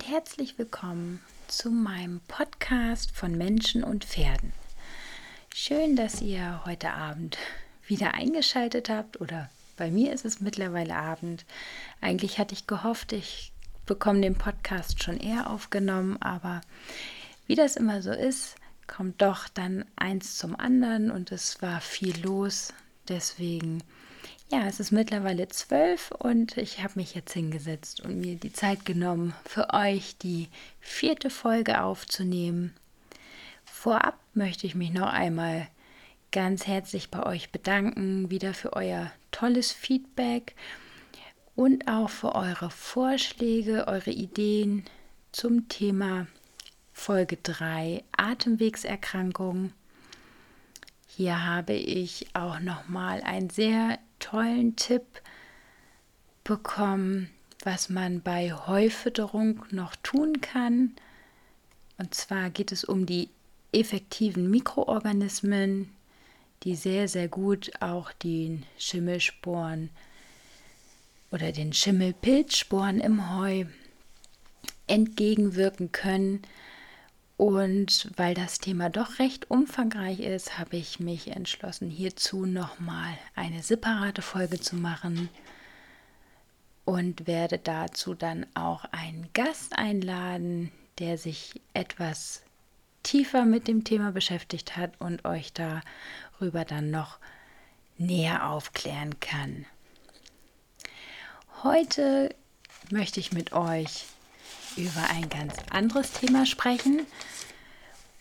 und herzlich willkommen zu meinem Podcast von Menschen und Pferden. Schön, dass ihr heute Abend wieder eingeschaltet habt oder bei mir ist es mittlerweile Abend. Eigentlich hatte ich gehofft, ich bekomme den Podcast schon eher aufgenommen, aber wie das immer so ist, kommt doch dann eins zum anderen und es war viel los. Deswegen ja, es ist mittlerweile zwölf und ich habe mich jetzt hingesetzt und mir die Zeit genommen, für euch die vierte Folge aufzunehmen. Vorab möchte ich mich noch einmal ganz herzlich bei euch bedanken, wieder für euer tolles Feedback und auch für eure Vorschläge, eure Ideen zum Thema Folge 3 Atemwegserkrankungen. Hier habe ich auch noch mal ein sehr tollen Tipp bekommen, was man bei Heufütterung noch tun kann. Und zwar geht es um die effektiven Mikroorganismen, die sehr, sehr gut auch den Schimmelsporen oder den Schimmelpilzsporen im Heu entgegenwirken können. Und weil das Thema doch recht umfangreich ist, habe ich mich entschlossen, hierzu nochmal eine separate Folge zu machen und werde dazu dann auch einen Gast einladen, der sich etwas tiefer mit dem Thema beschäftigt hat und euch darüber dann noch näher aufklären kann. Heute möchte ich mit euch über ein ganz anderes Thema sprechen.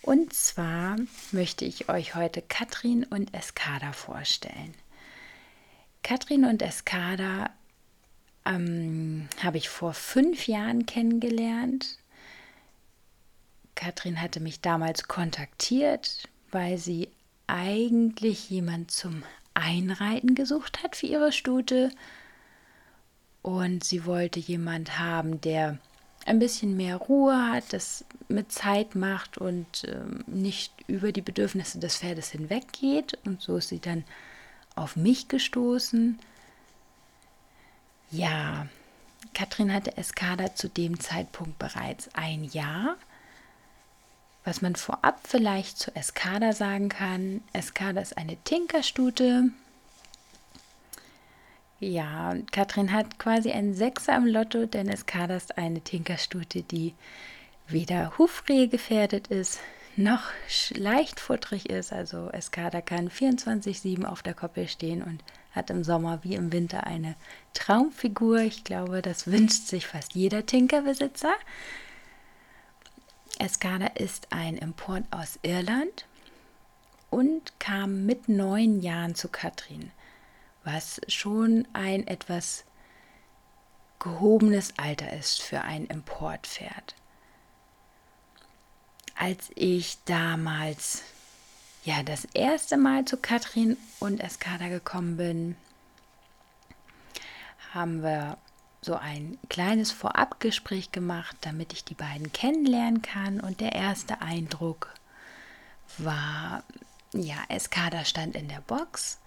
Und zwar möchte ich euch heute Katrin und Eskada vorstellen. Katrin und Eskada ähm, habe ich vor fünf Jahren kennengelernt. Katrin hatte mich damals kontaktiert, weil sie eigentlich jemand zum Einreiten gesucht hat für ihre Stute. Und sie wollte jemand haben, der ein bisschen mehr Ruhe hat, das mit Zeit macht und ähm, nicht über die Bedürfnisse des Pferdes hinweggeht. Und so ist sie dann auf mich gestoßen. Ja, Katrin hatte Eskada zu dem Zeitpunkt bereits ein Jahr. Was man vorab vielleicht zu Eskada sagen kann, Eskada ist eine Tinkerstute, ja, Katrin hat quasi einen Sechser im Lotto, denn es kaderst eine Tinkerstute, die weder Hufrehe gefährdet ist, noch leicht futterig ist. Also Eskada kann 24-7 auf der Koppel stehen und hat im Sommer wie im Winter eine Traumfigur. Ich glaube, das wünscht sich fast jeder Tinkerbesitzer. Eskada ist ein Import aus Irland und kam mit neun Jahren zu Katrin was schon ein etwas gehobenes Alter ist für ein Importpferd. Als ich damals ja das erste Mal zu Katrin und Eskada gekommen bin, haben wir so ein kleines Vorabgespräch gemacht, damit ich die beiden kennenlernen kann. Und der erste Eindruck war, ja, Eskada stand in der Box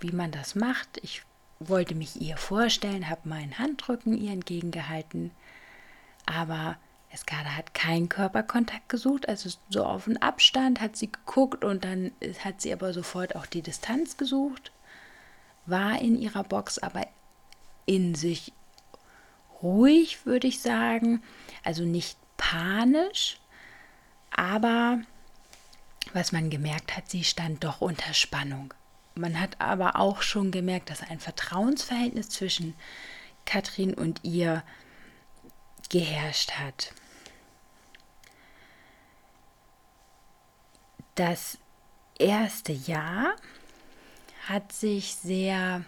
wie man das macht. Ich wollte mich ihr vorstellen, habe meinen Handrücken ihr entgegengehalten, aber Eskada hat keinen Körperkontakt gesucht, also so auf den Abstand hat sie geguckt und dann hat sie aber sofort auch die Distanz gesucht, war in ihrer Box aber in sich ruhig, würde ich sagen, also nicht panisch, aber was man gemerkt hat, sie stand doch unter Spannung. Man hat aber auch schon gemerkt, dass ein Vertrauensverhältnis zwischen Katrin und ihr geherrscht hat. Das erste Jahr hat sich sehr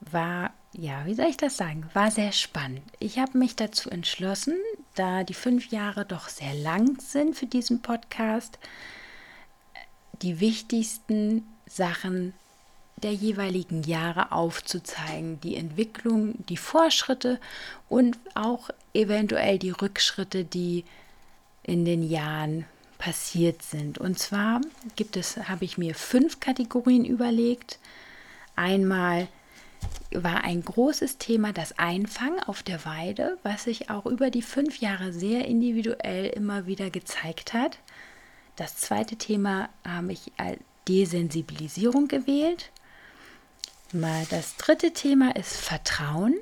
war ja, wie soll ich das sagen? War sehr spannend. Ich habe mich dazu entschlossen, da die fünf Jahre doch sehr lang sind für diesen Podcast, die wichtigsten Sachen der jeweiligen Jahre aufzuzeigen, die Entwicklung, die Fortschritte und auch eventuell die Rückschritte, die in den Jahren passiert sind. Und zwar gibt es, habe ich mir fünf Kategorien überlegt. Einmal war ein großes Thema das Einfangen auf der Weide, was sich auch über die fünf Jahre sehr individuell immer wieder gezeigt hat. Das zweite Thema habe ich als Desensibilisierung gewählt. Mal das dritte Thema ist Vertrauen.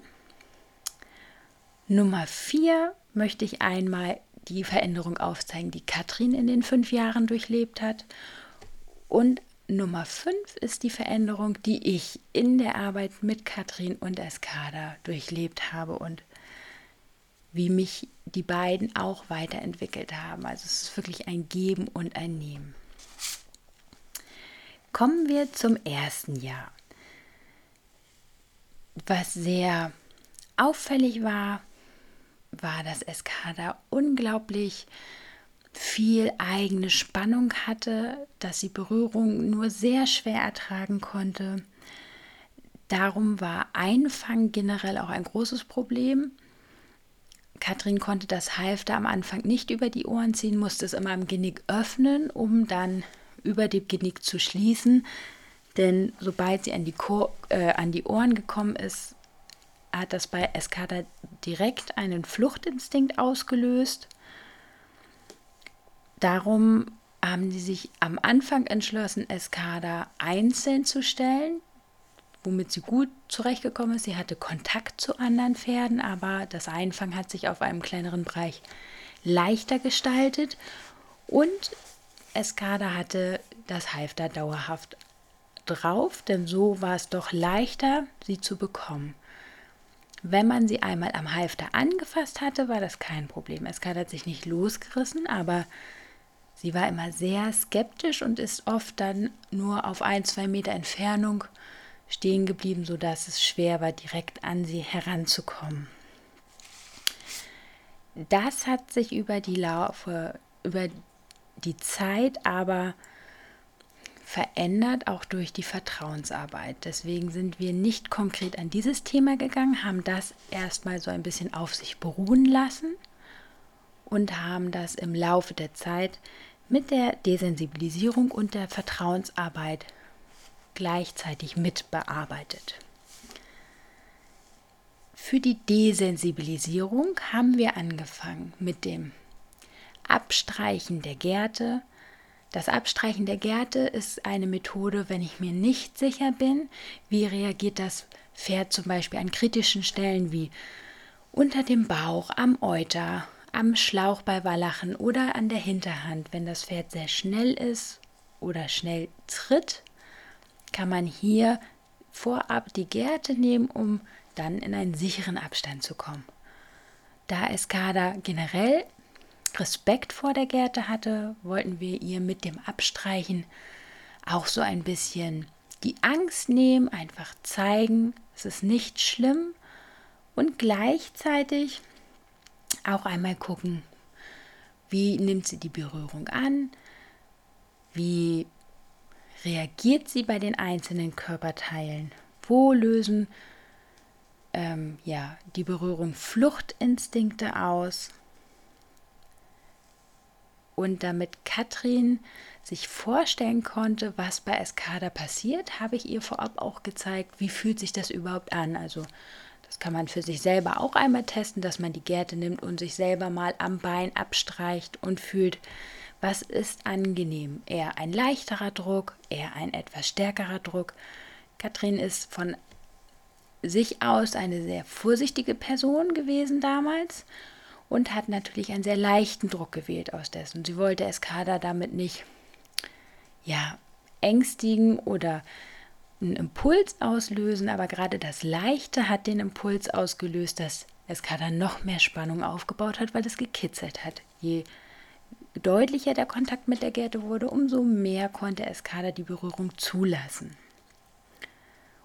Nummer vier möchte ich einmal die Veränderung aufzeigen, die Katrin in den fünf Jahren durchlebt hat. Und Nummer fünf ist die Veränderung, die ich in der Arbeit mit Katrin und Eskada durchlebt habe und wie mich die beiden auch weiterentwickelt haben. Also es ist wirklich ein Geben und ein Nehmen. Kommen wir zum ersten Jahr. Was sehr auffällig war, war, dass Eskada unglaublich viel eigene Spannung hatte, dass sie Berührung nur sehr schwer ertragen konnte. Darum war Einfang generell auch ein großes Problem. Katrin konnte das Halfter am Anfang nicht über die Ohren ziehen, musste es immer im Genick öffnen, um dann über dem Genick zu schließen. Denn sobald sie an die, Chor, äh, an die Ohren gekommen ist, hat das bei Eskada direkt einen Fluchtinstinkt ausgelöst. Darum haben sie sich am Anfang entschlossen, Eskada einzeln zu stellen, womit sie gut zurechtgekommen ist. Sie hatte Kontakt zu anderen Pferden, aber das Einfangen hat sich auf einem kleineren Bereich leichter gestaltet und Eskada hatte das Halfter dauerhaft drauf, denn so war es doch leichter, sie zu bekommen. Wenn man sie einmal am Halfter angefasst hatte, war das kein Problem. Eskada hat sich nicht losgerissen, aber Sie war immer sehr skeptisch und ist oft dann nur auf ein, zwei Meter Entfernung stehen geblieben, sodass es schwer war, direkt an sie heranzukommen. Das hat sich über die Laufe, über die Zeit aber verändert, auch durch die Vertrauensarbeit. Deswegen sind wir nicht konkret an dieses Thema gegangen, haben das erstmal so ein bisschen auf sich beruhen lassen und haben das im Laufe der Zeit mit der Desensibilisierung und der Vertrauensarbeit gleichzeitig mitbearbeitet. Für die Desensibilisierung haben wir angefangen mit dem Abstreichen der Gärte. Das Abstreichen der Gärte ist eine Methode, wenn ich mir nicht sicher bin, wie reagiert das Pferd zum Beispiel an kritischen Stellen wie unter dem Bauch, am Euter am Schlauch bei Wallachen oder an der Hinterhand. Wenn das Pferd sehr schnell ist oder schnell tritt, kann man hier vorab die Gerte nehmen, um dann in einen sicheren Abstand zu kommen. Da Eskada generell Respekt vor der Gerte hatte, wollten wir ihr mit dem Abstreichen auch so ein bisschen die Angst nehmen, einfach zeigen, es ist nicht schlimm und gleichzeitig auch einmal gucken, wie nimmt sie die Berührung an, wie reagiert sie bei den einzelnen Körperteilen, wo lösen ähm, ja, die Berührung Fluchtinstinkte aus. Und damit Katrin sich vorstellen konnte, was bei Escada passiert, habe ich ihr vorab auch gezeigt, wie fühlt sich das überhaupt an. Also das kann man für sich selber auch einmal testen, dass man die Gerte nimmt und sich selber mal am Bein abstreicht und fühlt, was ist angenehm. Eher ein leichterer Druck, eher ein etwas stärkerer Druck. Katrin ist von sich aus eine sehr vorsichtige Person gewesen damals und hat natürlich einen sehr leichten Druck gewählt aus dessen. Sie wollte Eskada damit nicht ja, ängstigen oder einen Impuls auslösen, aber gerade das Leichte hat den Impuls ausgelöst, dass Eskada noch mehr Spannung aufgebaut hat, weil es gekitzelt hat. Je deutlicher der Kontakt mit der Gerte wurde, umso mehr konnte Eskada die Berührung zulassen.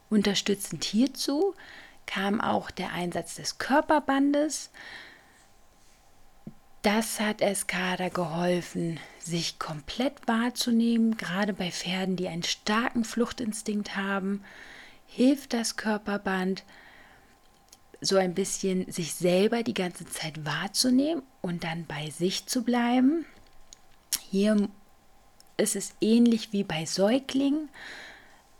Unterstützend hierzu kam auch der Einsatz des Körperbandes, das hat Eskada geholfen, sich komplett wahrzunehmen. Gerade bei Pferden, die einen starken Fluchtinstinkt haben, hilft das Körperband, so ein bisschen sich selber die ganze Zeit wahrzunehmen und dann bei sich zu bleiben. Hier ist es ähnlich wie bei Säuglingen.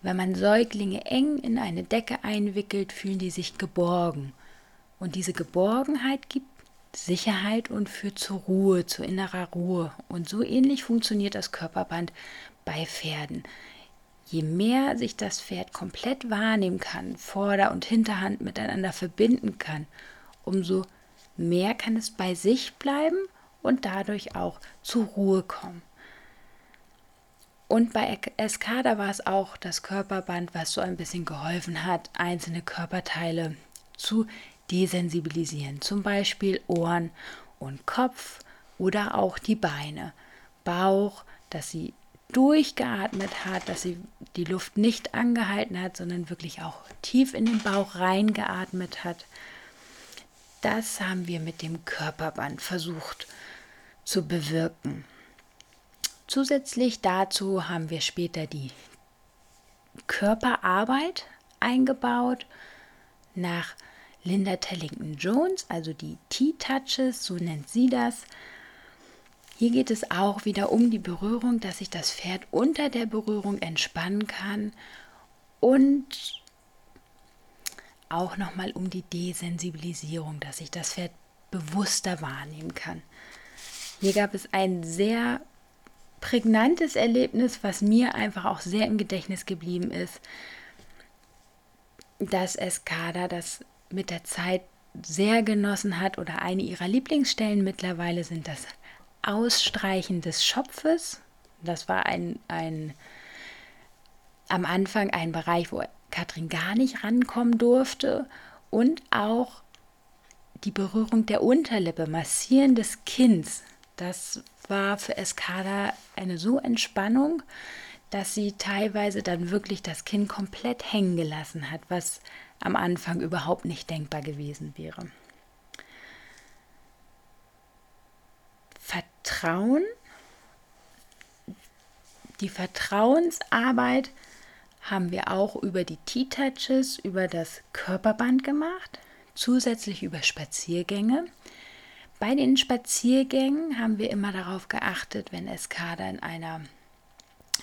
Wenn man Säuglinge eng in eine Decke einwickelt, fühlen die sich geborgen. Und diese Geborgenheit gibt Sicherheit und führt zur Ruhe, zur innerer Ruhe. Und so ähnlich funktioniert das Körperband bei Pferden. Je mehr sich das Pferd komplett wahrnehmen kann, Vorder- und Hinterhand miteinander verbinden kann, umso mehr kann es bei sich bleiben und dadurch auch zur Ruhe kommen. Und bei Escada war es auch das Körperband, was so ein bisschen geholfen hat, einzelne Körperteile zu desensibilisieren. Zum Beispiel Ohren und Kopf oder auch die Beine, Bauch, dass sie durchgeatmet hat, dass sie die Luft nicht angehalten hat, sondern wirklich auch tief in den Bauch reingeatmet hat. Das haben wir mit dem Körperband versucht zu bewirken. Zusätzlich dazu haben wir später die Körperarbeit eingebaut nach Linda Tellington Jones, also die T-Touches, so nennt sie das. Hier geht es auch wieder um die Berührung, dass sich das Pferd unter der Berührung entspannen kann und auch nochmal um die Desensibilisierung, dass sich das Pferd bewusster wahrnehmen kann. Hier gab es ein sehr prägnantes Erlebnis, was mir einfach auch sehr im Gedächtnis geblieben ist, dass Escada das mit der Zeit sehr genossen hat oder eine ihrer Lieblingsstellen mittlerweile sind das Ausstreichen des Schopfes. Das war ein, ein am Anfang ein Bereich, wo Katrin gar nicht rankommen durfte und auch die Berührung der Unterlippe, Massieren des Kinns. Das war für Escada eine so Entspannung, dass sie teilweise dann wirklich das Kinn komplett hängen gelassen hat, was am Anfang überhaupt nicht denkbar gewesen wäre. Vertrauen, die Vertrauensarbeit haben wir auch über die T-Touches, über das Körperband gemacht, zusätzlich über Spaziergänge. Bei den Spaziergängen haben wir immer darauf geachtet, wenn Eskada in einer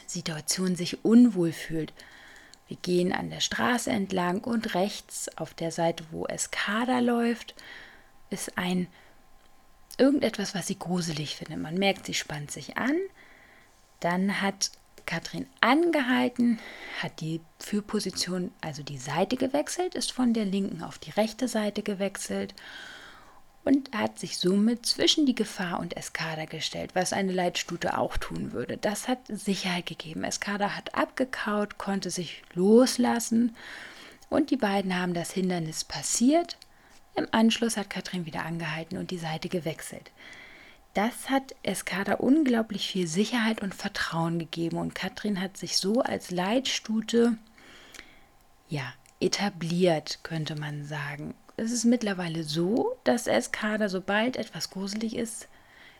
Situation sich unwohl fühlt. Wir gehen an der Straße entlang und rechts auf der Seite, wo Eskada läuft, ist ein irgendetwas, was sie gruselig findet. Man merkt, sie spannt sich an. Dann hat Katrin angehalten, hat die Führposition, also die Seite gewechselt, ist von der linken auf die rechte Seite gewechselt und hat sich somit zwischen die Gefahr und Eskada gestellt, was eine Leitstute auch tun würde. Das hat Sicherheit gegeben. Eskada hat abgekaut, konnte sich loslassen und die beiden haben das Hindernis passiert. Im Anschluss hat Katrin wieder angehalten und die Seite gewechselt. Das hat Eskada unglaublich viel Sicherheit und Vertrauen gegeben und Katrin hat sich so als Leitstute ja, etabliert, könnte man sagen. Es ist mittlerweile so, dass Eskada, sobald etwas gruselig ist,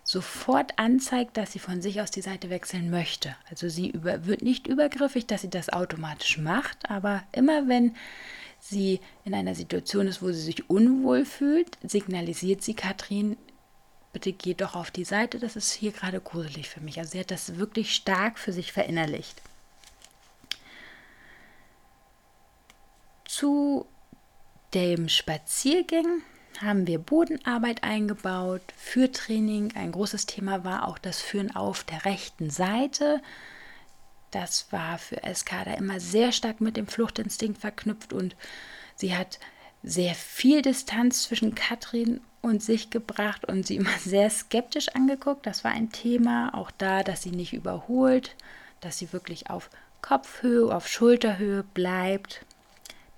sofort anzeigt, dass sie von sich aus die Seite wechseln möchte. Also sie über, wird nicht übergriffig, dass sie das automatisch macht, aber immer wenn sie in einer Situation ist, wo sie sich unwohl fühlt, signalisiert sie Katrin, bitte geh doch auf die Seite, das ist hier gerade gruselig für mich. Also sie hat das wirklich stark für sich verinnerlicht. Zu dem Spaziergang haben wir Bodenarbeit eingebaut, Führtraining. Ein großes Thema war auch das Führen auf der rechten Seite. Das war für Eskada immer sehr stark mit dem Fluchtinstinkt verknüpft und sie hat sehr viel Distanz zwischen Katrin und sich gebracht und sie immer sehr skeptisch angeguckt. Das war ein Thema, auch da, dass sie nicht überholt, dass sie wirklich auf Kopfhöhe, auf Schulterhöhe bleibt.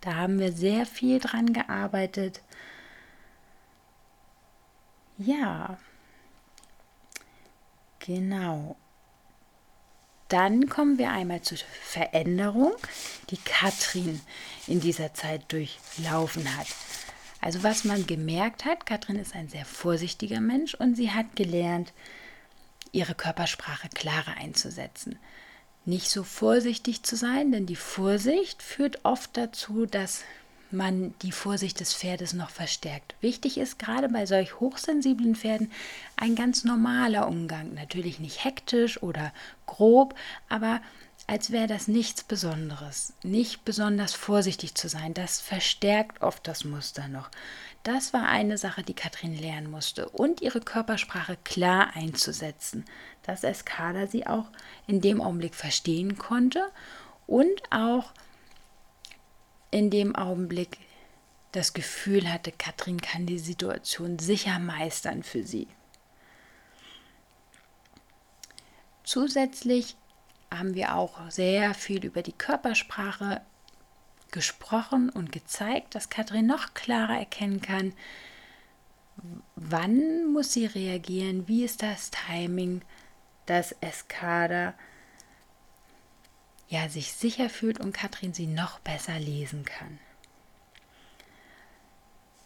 Da haben wir sehr viel dran gearbeitet. Ja, genau. Dann kommen wir einmal zur Veränderung, die Katrin in dieser Zeit durchlaufen hat. Also was man gemerkt hat, Katrin ist ein sehr vorsichtiger Mensch und sie hat gelernt, ihre Körpersprache klarer einzusetzen. Nicht so vorsichtig zu sein, denn die Vorsicht führt oft dazu, dass man die Vorsicht des Pferdes noch verstärkt. Wichtig ist gerade bei solch hochsensiblen Pferden ein ganz normaler Umgang. Natürlich nicht hektisch oder grob, aber als wäre das nichts Besonderes. Nicht besonders vorsichtig zu sein, das verstärkt oft das Muster noch. Das war eine Sache, die Katrin lernen musste. Und ihre Körpersprache klar einzusetzen, dass Eskada sie auch in dem Augenblick verstehen konnte und auch in dem Augenblick das Gefühl hatte, Katrin kann die Situation sicher meistern für sie. Zusätzlich haben wir auch sehr viel über die Körpersprache gesprochen und gezeigt, dass Katrin noch klarer erkennen kann, wann muss sie reagieren, wie ist das Timing, dass Eskada ja sich sicher fühlt und Katrin sie noch besser lesen kann.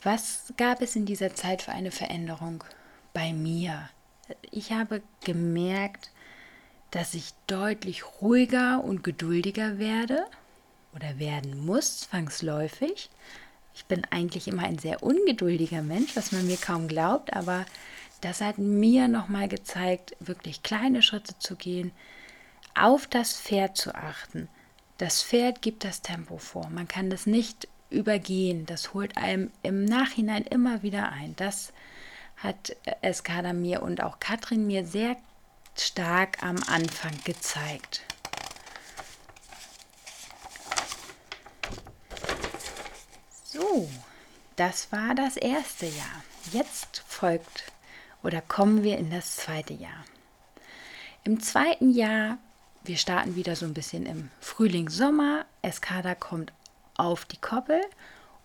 Was gab es in dieser Zeit für eine Veränderung bei mir? Ich habe gemerkt, dass ich deutlich ruhiger und geduldiger werde oder werden muss, zwangsläufig. Ich bin eigentlich immer ein sehr ungeduldiger Mensch, was man mir kaum glaubt, aber das hat mir nochmal gezeigt, wirklich kleine Schritte zu gehen, auf das Pferd zu achten. Das Pferd gibt das Tempo vor. Man kann das nicht übergehen. Das holt einem im Nachhinein immer wieder ein. Das hat Eskada mir und auch Katrin mir sehr stark am Anfang gezeigt. So, das war das erste Jahr. Jetzt folgt oder kommen wir in das zweite Jahr. Im zweiten Jahr, wir starten wieder so ein bisschen im Frühling, Sommer. Eskada kommt auf die Koppel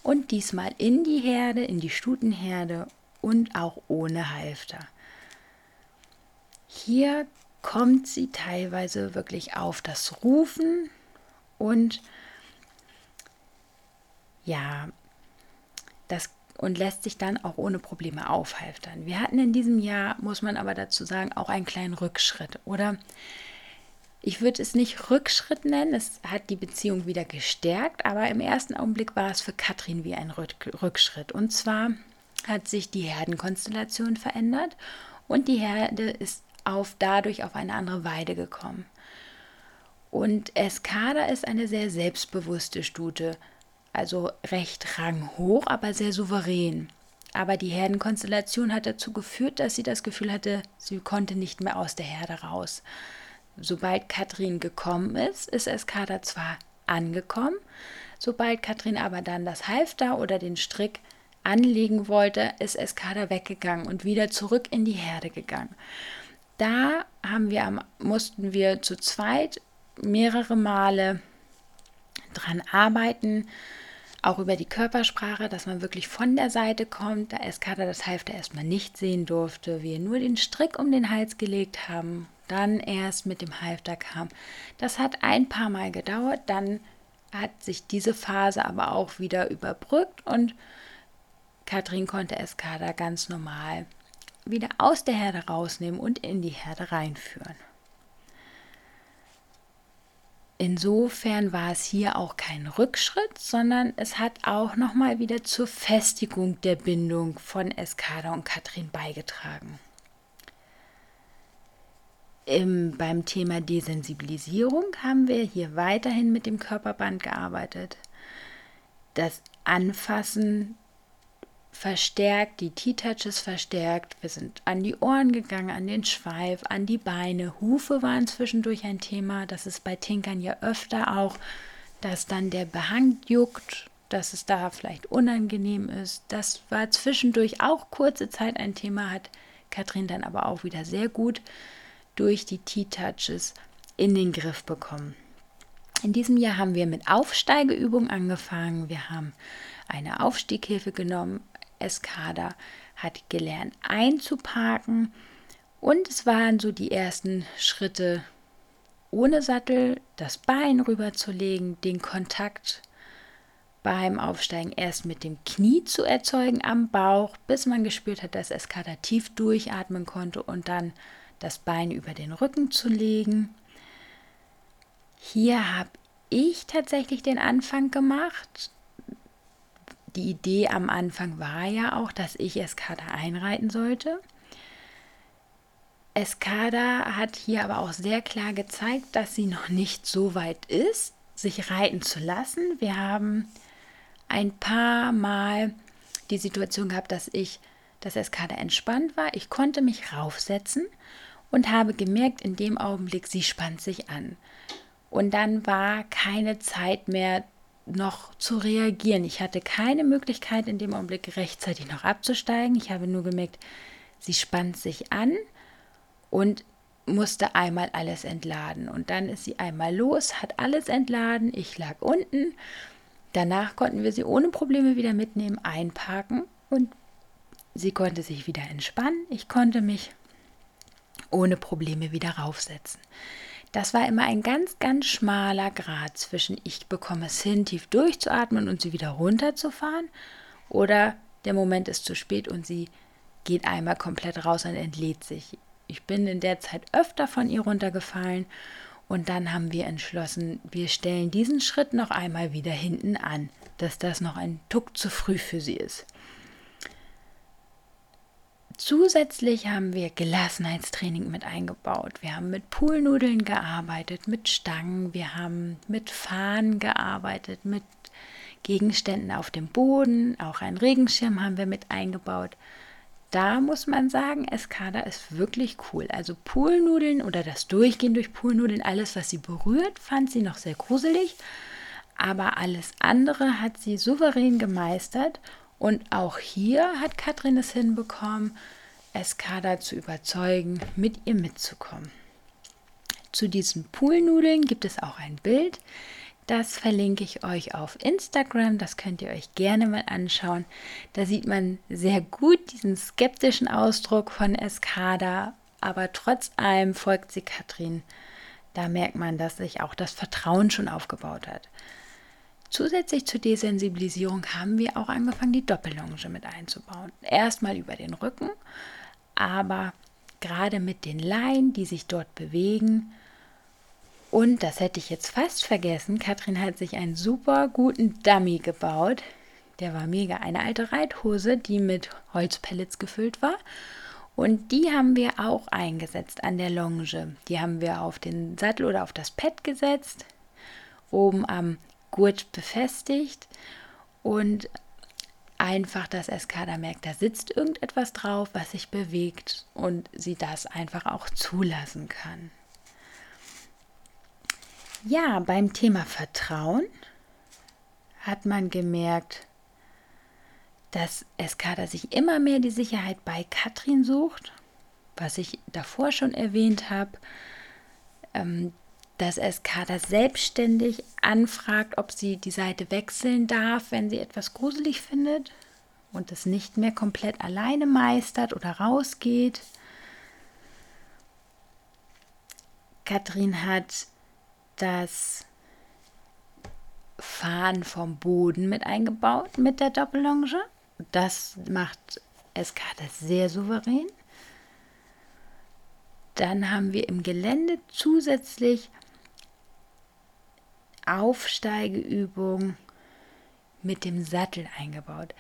und diesmal in die Herde, in die Stutenherde und auch ohne Halfter. Hier kommt sie teilweise wirklich auf das Rufen und ja, das und lässt sich dann auch ohne Probleme aufhalftern. Wir hatten in diesem Jahr, muss man aber dazu sagen, auch einen kleinen Rückschritt. Oder ich würde es nicht Rückschritt nennen, es hat die Beziehung wieder gestärkt, aber im ersten Augenblick war es für Katrin wie ein Rückschritt. Und zwar hat sich die Herdenkonstellation verändert und die Herde ist auf, dadurch auf eine andere Weide gekommen. Und Eskada ist eine sehr selbstbewusste Stute, also recht ranghoch, aber sehr souverän. Aber die Herdenkonstellation hat dazu geführt, dass sie das Gefühl hatte, sie konnte nicht mehr aus der Herde raus. Sobald Katrin gekommen ist, ist Eskada zwar angekommen, sobald Katrin aber dann das Halfter oder den Strick anlegen wollte, ist Eskada weggegangen und wieder zurück in die Herde gegangen. Da haben wir, mussten wir zu zweit mehrere Male dran arbeiten, auch über die Körpersprache, dass man wirklich von der Seite kommt, da Eskada das Halfter erstmal nicht sehen durfte, wir nur den Strick um den Hals gelegt haben, dann erst mit dem Halfter kam. Das hat ein paar Mal gedauert, dann hat sich diese Phase aber auch wieder überbrückt und Katrin konnte Eskada ganz normal wieder aus der Herde rausnehmen und in die Herde reinführen. Insofern war es hier auch kein Rückschritt, sondern es hat auch nochmal wieder zur Festigung der Bindung von Eskada und Katrin beigetragen. Im, beim Thema Desensibilisierung haben wir hier weiterhin mit dem Körperband gearbeitet. Das Anfassen verstärkt, die T-Touches verstärkt. Wir sind an die Ohren gegangen, an den Schweif, an die Beine. Hufe waren zwischendurch ein Thema. Das ist bei Tinkern ja öfter auch, dass dann der Behang juckt, dass es da vielleicht unangenehm ist. Das war zwischendurch auch kurze Zeit ein Thema, hat Katrin dann aber auch wieder sehr gut durch die T-Touches in den Griff bekommen. In diesem Jahr haben wir mit Aufsteigeübungen angefangen. Wir haben eine Aufstieghilfe genommen, Eskada hat gelernt einzuparken und es waren so die ersten Schritte ohne Sattel, das Bein rüberzulegen, den Kontakt beim Aufsteigen erst mit dem Knie zu erzeugen am Bauch, bis man gespürt hat, dass Eskada tief durchatmen konnte und dann das Bein über den Rücken zu legen. Hier habe ich tatsächlich den Anfang gemacht die Idee am Anfang war ja auch, dass ich Eskada einreiten sollte. Escada hat hier aber auch sehr klar gezeigt, dass sie noch nicht so weit ist, sich reiten zu lassen. Wir haben ein paar Mal die Situation gehabt, dass ich, dass Escada entspannt war. Ich konnte mich raufsetzen und habe gemerkt, in dem Augenblick, sie spannt sich an. Und dann war keine Zeit mehr noch zu reagieren. Ich hatte keine Möglichkeit, in dem Augenblick rechtzeitig noch abzusteigen. Ich habe nur gemerkt, sie spannt sich an und musste einmal alles entladen. Und dann ist sie einmal los, hat alles entladen. Ich lag unten. Danach konnten wir sie ohne Probleme wieder mitnehmen, einparken und sie konnte sich wieder entspannen. Ich konnte mich ohne Probleme wieder raufsetzen. Das war immer ein ganz, ganz schmaler Grad zwischen ich bekomme es hin, tief durchzuatmen und sie wieder runterzufahren oder der Moment ist zu spät und sie geht einmal komplett raus und entlädt sich. Ich bin in der Zeit öfter von ihr runtergefallen und dann haben wir entschlossen, wir stellen diesen Schritt noch einmal wieder hinten an, dass das noch ein Tuck zu früh für sie ist. Zusätzlich haben wir Gelassenheitstraining mit eingebaut. Wir haben mit Poolnudeln gearbeitet, mit Stangen, wir haben mit Fahnen gearbeitet, mit Gegenständen auf dem Boden, auch ein Regenschirm haben wir mit eingebaut da muss man sagen, Escada ist wirklich cool. Also Poolnudeln oder das Durchgehen durch Poolnudeln, alles, was sie berührt, fand sie noch sehr gruselig. Aber alles andere hat sie souverän gemeistert. Und auch hier hat Katrin es hinbekommen, Escada zu überzeugen, mit ihr mitzukommen. Zu diesen Poolnudeln gibt es auch ein Bild. Das verlinke ich euch auf Instagram. Das könnt ihr euch gerne mal anschauen. Da sieht man sehr gut diesen skeptischen Ausdruck von Escada, aber trotz allem folgt sie Katrin. Da merkt man, dass sich auch das Vertrauen schon aufgebaut hat. Zusätzlich zur Desensibilisierung haben wir auch angefangen, die Doppellonge mit einzubauen. Erstmal über den Rücken, aber gerade mit den Leinen, die sich dort bewegen, und das hätte ich jetzt fast vergessen. Katrin hat sich einen super guten Dummy gebaut. Der war mega. Eine alte Reithose, die mit Holzpellets gefüllt war. Und die haben wir auch eingesetzt an der Longe. Die haben wir auf den Sattel oder auf das Pad gesetzt, oben am Gurt befestigt und einfach, dass Escada merkt, da sitzt irgendetwas drauf, was sich bewegt und sie das einfach auch zulassen kann. Ja, beim Thema Vertrauen hat man gemerkt, dass Eskada sich immer mehr die Sicherheit bei Katrin sucht, was ich davor schon erwähnt habe, ähm, dass Eskada selbstständig anfragt, ob sie die Seite wechseln darf, wenn sie etwas gruselig findet und es nicht mehr komplett alleine meistert oder rausgeht. Katrin hat das Fahren vom Boden mit eingebaut mit der Doppellonge. Das macht Eskada sehr souverän. Dann haben wir im Gelände zusätzlich Aufsteigeübung mit dem Sattel eingebaut.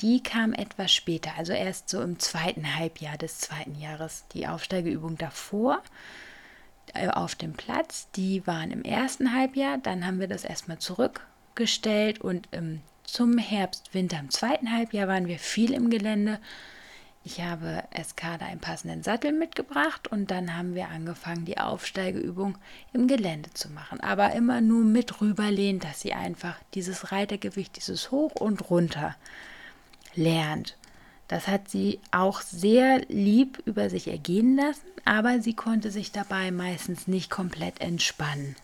Die kam etwas später, also erst so im zweiten Halbjahr des zweiten Jahres. Die Aufsteigeübung davor äh, auf dem Platz. Die waren im ersten Halbjahr, dann haben wir das erstmal zurückgestellt und ähm, zum Herbst, Winter im zweiten Halbjahr waren wir viel im Gelände. Ich habe Eskada einen passenden Sattel mitgebracht und dann haben wir angefangen, die Aufsteigeübung im Gelände zu machen. Aber immer nur mit rüberlehnen, dass sie einfach dieses Reitergewicht, dieses Hoch und Runter lernt. Das hat sie auch sehr lieb über sich ergehen lassen, aber sie konnte sich dabei meistens nicht komplett entspannen.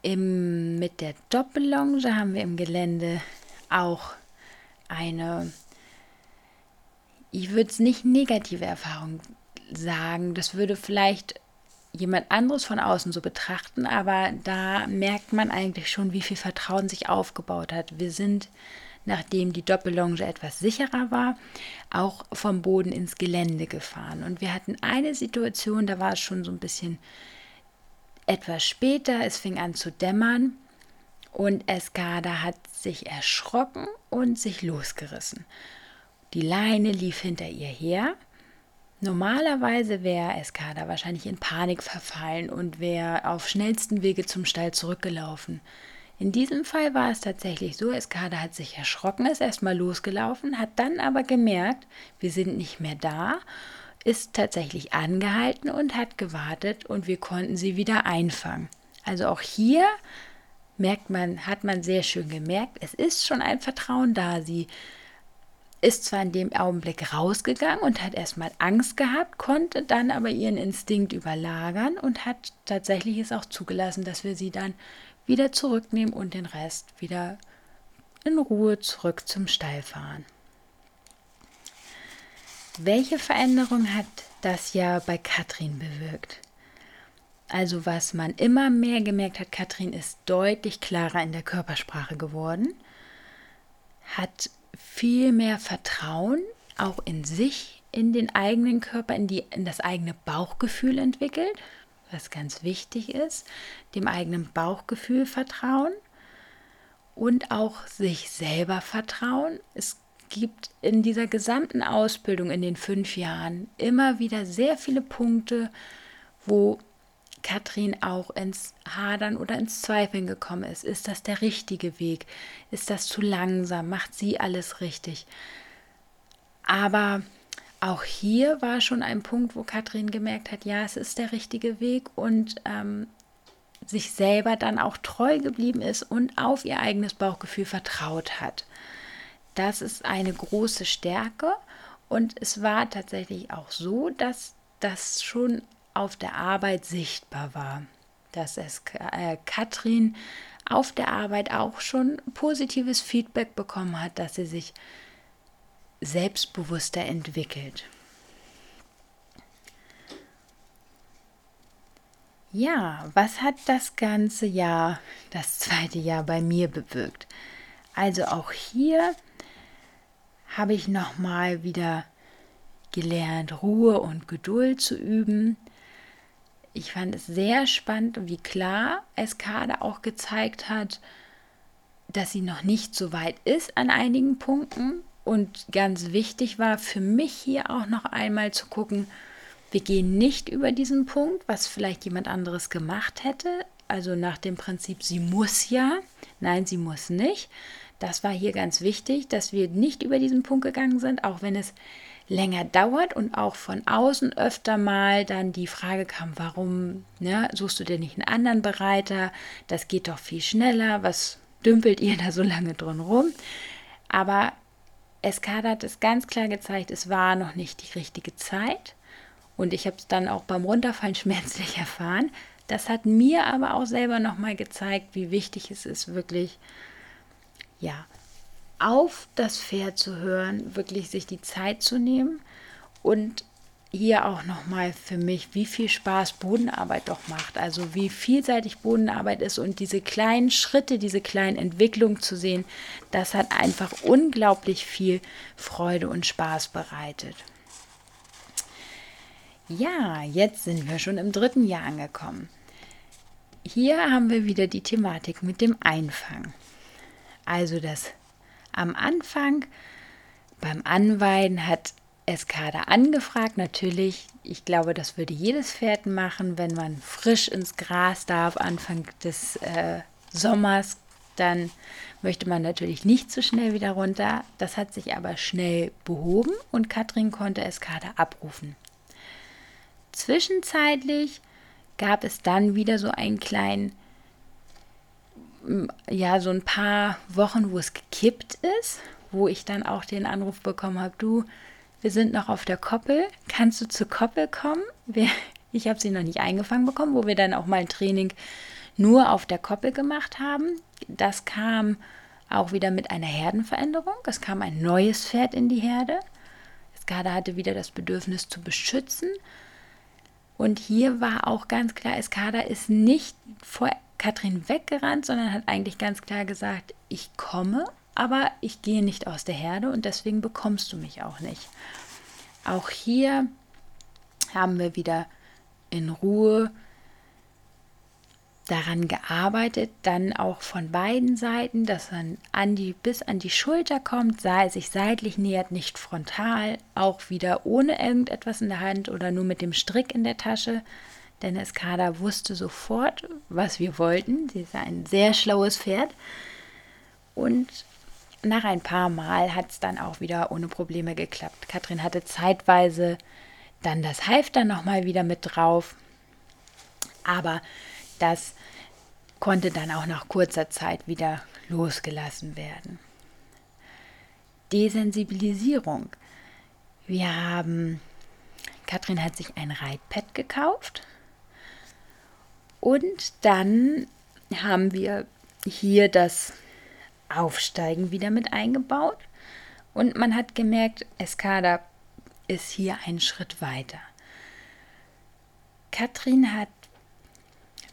Im, mit der Doppellonge haben wir im Gelände auch eine, ich würde es nicht negative Erfahrung sagen, das würde vielleicht jemand anderes von außen so betrachten, aber da merkt man eigentlich schon, wie viel Vertrauen sich aufgebaut hat. Wir sind, nachdem die Doppellonge etwas sicherer war, auch vom Boden ins Gelände gefahren. Und wir hatten eine Situation, da war es schon so ein bisschen etwas später, es fing an zu dämmern und Escada hat sich erschrocken und sich losgerissen. Die Leine lief hinter ihr her. Normalerweise wäre Eskada wahrscheinlich in Panik verfallen und wäre auf schnellsten Wege zum Stall zurückgelaufen. In diesem Fall war es tatsächlich so, Eskada hat sich erschrocken, ist erstmal losgelaufen, hat dann aber gemerkt, wir sind nicht mehr da, ist tatsächlich angehalten und hat gewartet und wir konnten sie wieder einfangen. Also auch hier merkt man, hat man sehr schön gemerkt, es ist schon ein Vertrauen da. Sie ist zwar in dem Augenblick rausgegangen und hat erstmal Angst gehabt, konnte dann aber ihren Instinkt überlagern und hat tatsächlich es auch zugelassen, dass wir sie dann wieder zurücknehmen und den Rest wieder in Ruhe zurück zum Stall fahren. Welche Veränderung hat das ja bei Katrin bewirkt? Also was man immer mehr gemerkt hat, Katrin ist deutlich klarer in der Körpersprache geworden, hat viel mehr Vertrauen auch in sich, in den eigenen Körper, in, die, in das eigene Bauchgefühl entwickelt, was ganz wichtig ist, dem eigenen Bauchgefühl vertrauen und auch sich selber vertrauen. Es gibt in dieser gesamten Ausbildung in den fünf Jahren immer wieder sehr viele Punkte, wo Katrin auch ins Hadern oder ins Zweifeln gekommen ist. Ist das der richtige Weg? Ist das zu langsam? Macht sie alles richtig? Aber auch hier war schon ein Punkt, wo Katrin gemerkt hat, ja, es ist der richtige Weg und ähm, sich selber dann auch treu geblieben ist und auf ihr eigenes Bauchgefühl vertraut hat. Das ist eine große Stärke und es war tatsächlich auch so, dass das schon auf der Arbeit sichtbar war, dass es äh, Katrin auf der Arbeit auch schon positives Feedback bekommen hat, dass sie sich selbstbewusster entwickelt. Ja, was hat das ganze Jahr, das zweite Jahr bei mir bewirkt? Also auch hier habe ich nochmal wieder gelernt, Ruhe und Geduld zu üben. Ich fand es sehr spannend, wie klar Eskade auch gezeigt hat, dass sie noch nicht so weit ist an einigen Punkten. Und ganz wichtig war für mich hier auch noch einmal zu gucken, wir gehen nicht über diesen Punkt, was vielleicht jemand anderes gemacht hätte. Also nach dem Prinzip, sie muss ja. Nein, sie muss nicht. Das war hier ganz wichtig, dass wir nicht über diesen Punkt gegangen sind, auch wenn es länger dauert und auch von außen öfter mal dann die Frage kam, warum ne, suchst du dir nicht einen anderen Bereiter? Das geht doch viel schneller. Was dümpelt ihr da so lange drin rum? Aber Eskada hat es ganz klar gezeigt, es war noch nicht die richtige Zeit. Und ich habe es dann auch beim Runterfallen schmerzlich erfahren. Das hat mir aber auch selber nochmal gezeigt, wie wichtig es ist, wirklich, ja, auf das Pferd zu hören, wirklich sich die Zeit zu nehmen und hier auch nochmal für mich, wie viel Spaß Bodenarbeit doch macht. Also wie vielseitig Bodenarbeit ist und diese kleinen Schritte, diese kleinen Entwicklungen zu sehen, das hat einfach unglaublich viel Freude und Spaß bereitet. Ja, jetzt sind wir schon im dritten Jahr angekommen. Hier haben wir wieder die Thematik mit dem Einfang. Also das am Anfang beim Anweiden hat Eskada angefragt. Natürlich, ich glaube, das würde jedes Pferd machen, wenn man frisch ins Gras darf, Anfang des äh, Sommers, dann möchte man natürlich nicht so schnell wieder runter. Das hat sich aber schnell behoben und Katrin konnte Eskada abrufen. Zwischenzeitlich gab es dann wieder so einen kleinen ja, so ein paar Wochen, wo es gekippt ist, wo ich dann auch den Anruf bekommen habe, du, wir sind noch auf der Koppel, kannst du zur Koppel kommen? Wir, ich habe sie noch nicht eingefangen bekommen, wo wir dann auch mal ein Training nur auf der Koppel gemacht haben. Das kam auch wieder mit einer Herdenveränderung. Es kam ein neues Pferd in die Herde. Skada hatte wieder das Bedürfnis zu beschützen. Und hier war auch ganz klar, Eskada ist nicht vor Katrin weggerannt, sondern hat eigentlich ganz klar gesagt, ich komme, aber ich gehe nicht aus der Herde und deswegen bekommst du mich auch nicht. Auch hier haben wir wieder in Ruhe daran gearbeitet, dann auch von beiden Seiten, dass man an die, bis an die Schulter kommt, sei, sich seitlich nähert, nicht frontal, auch wieder ohne irgendetwas in der Hand oder nur mit dem Strick in der Tasche. Denn Escada wusste sofort, was wir wollten. Sie ist ein sehr schlaues Pferd. Und nach ein paar Mal hat es dann auch wieder ohne Probleme geklappt. Katrin hatte zeitweise dann das Halfter nochmal wieder mit drauf. Aber das konnte dann auch nach kurzer Zeit wieder losgelassen werden. Desensibilisierung. Wir haben, Katrin hat sich ein Reitpad gekauft und dann haben wir hier das Aufsteigen wieder mit eingebaut und man hat gemerkt, Escada ist hier einen Schritt weiter. Katrin hat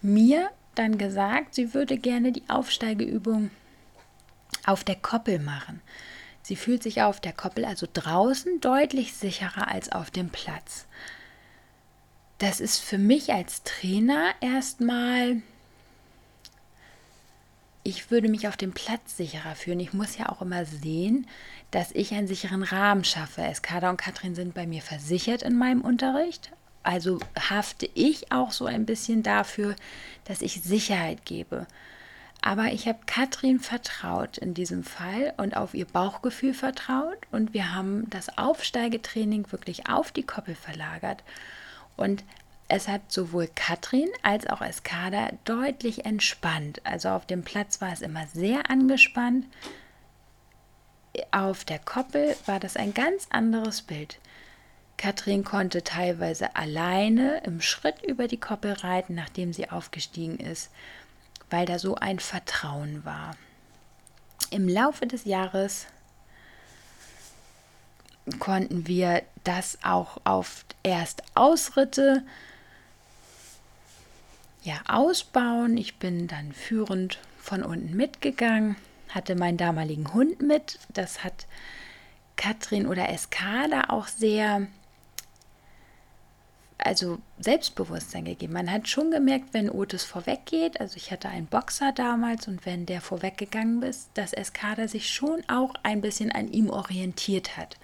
mir dann gesagt, sie würde gerne die Aufsteigeübung auf der Koppel machen. Sie fühlt sich auf der Koppel, also draußen, deutlich sicherer als auf dem Platz. Das ist für mich als Trainer erstmal, ich würde mich auf dem Platz sicherer fühlen. Ich muss ja auch immer sehen, dass ich einen sicheren Rahmen schaffe. Eskada und Katrin sind bei mir versichert in meinem Unterricht, also hafte ich auch so ein bisschen dafür, dass ich Sicherheit gebe. Aber ich habe Katrin vertraut in diesem Fall und auf ihr Bauchgefühl vertraut und wir haben das Aufsteigetraining wirklich auf die Koppel verlagert. Und es hat sowohl Katrin als auch Eskada deutlich entspannt. Also auf dem Platz war es immer sehr angespannt. Auf der Koppel war das ein ganz anderes Bild. Katrin konnte teilweise alleine im Schritt über die Koppel reiten, nachdem sie aufgestiegen ist, weil da so ein Vertrauen war. Im Laufe des Jahres konnten wir das auch auf erst Ausritte ja, ausbauen. Ich bin dann führend von unten mitgegangen, hatte meinen damaligen Hund mit. Das hat Katrin oder Eskada auch sehr also Selbstbewusstsein gegeben. Man hat schon gemerkt, wenn Otis vorweggeht, also ich hatte einen Boxer damals und wenn der vorweggegangen ist, dass Eskada sich schon auch ein bisschen an ihm orientiert hat.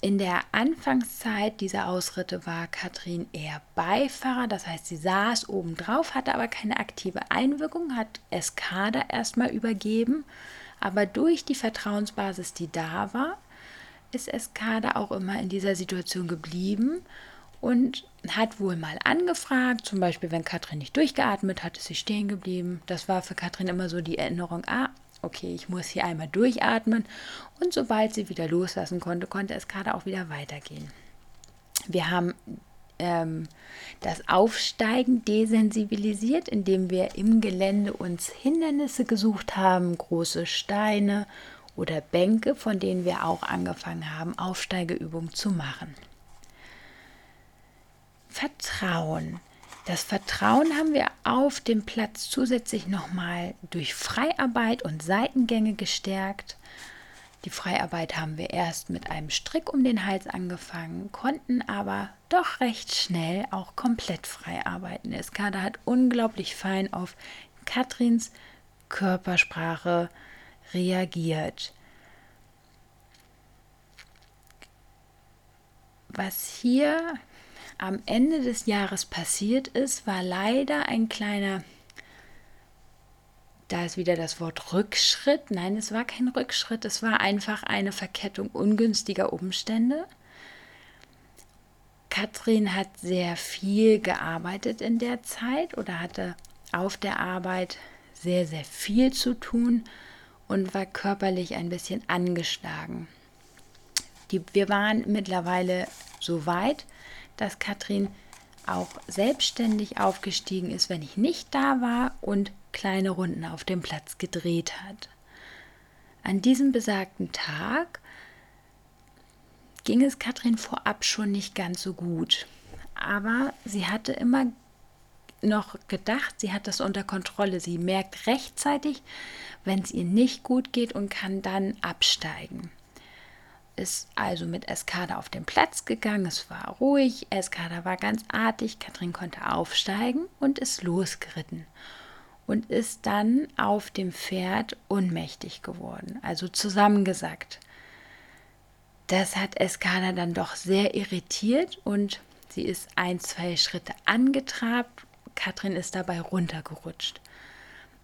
In der Anfangszeit dieser Ausritte war Katrin eher Beifahrer, das heißt, sie saß oben drauf, hatte aber keine aktive Einwirkung, hat Eskada erstmal übergeben, aber durch die Vertrauensbasis, die da war, ist Eskada auch immer in dieser Situation geblieben und hat wohl mal angefragt, zum Beispiel wenn Katrin nicht durchgeatmet hat, ist sie stehen geblieben. Das war für Katrin immer so die Erinnerung, ah, okay, ich muss hier einmal durchatmen. Und sobald sie wieder loslassen konnte, konnte Eskada auch wieder weitergehen. Wir haben ähm, das Aufsteigen desensibilisiert, indem wir im Gelände uns Hindernisse gesucht haben, große Steine oder Bänke, von denen wir auch angefangen haben, Aufsteigeübungen zu machen. Vertrauen. Das Vertrauen haben wir auf dem Platz zusätzlich nochmal durch Freiarbeit und Seitengänge gestärkt. Die Freiarbeit haben wir erst mit einem Strick um den Hals angefangen, konnten aber doch recht schnell auch komplett frei arbeiten. Eskada hat unglaublich fein auf Katrins Körpersprache reagiert. Was hier am Ende des Jahres passiert ist, war leider ein kleiner, da ist wieder das Wort Rückschritt. Nein, es war kein Rückschritt, es war einfach eine Verkettung ungünstiger Umstände. Katrin hat sehr viel gearbeitet in der Zeit oder hatte auf der Arbeit sehr, sehr viel zu tun und war körperlich ein bisschen angeschlagen. Die, wir waren mittlerweile so weit, dass Katrin auch selbstständig aufgestiegen ist, wenn ich nicht da war und kleine Runden auf dem Platz gedreht hat. An diesem besagten Tag ging es Katrin vorab schon nicht ganz so gut. Aber sie hatte immer noch gedacht, sie hat das unter Kontrolle. Sie merkt rechtzeitig, wenn es ihr nicht gut geht und kann dann absteigen. Ist also mit Eskada auf den Platz gegangen. Es war ruhig, Eskada war ganz artig, Katrin konnte aufsteigen und ist losgeritten und ist dann auf dem Pferd ohnmächtig geworden, also zusammengesackt. Das hat Eskada dann doch sehr irritiert und sie ist ein, zwei Schritte angetrabt. Katrin ist dabei runtergerutscht.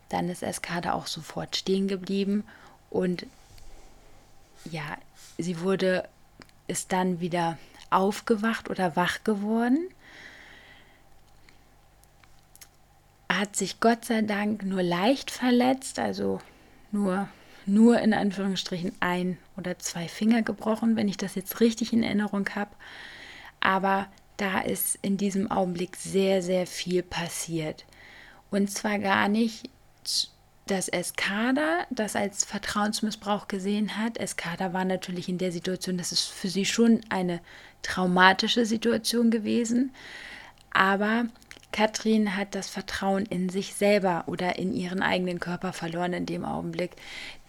Dann ist Eskada auch sofort stehen geblieben und ja, sie wurde, ist dann wieder aufgewacht oder wach geworden hat sich Gott sei Dank nur leicht verletzt, also nur, nur in Anführungsstrichen ein oder zwei Finger gebrochen, wenn ich das jetzt richtig in Erinnerung habe. Aber da ist in diesem Augenblick sehr, sehr viel passiert. Und zwar gar nicht, dass Eskada das als Vertrauensmissbrauch gesehen hat. Eskada war natürlich in der Situation, das ist für sie schon eine traumatische Situation gewesen. Aber Katrin hat das Vertrauen in sich selber oder in ihren eigenen Körper verloren in dem Augenblick.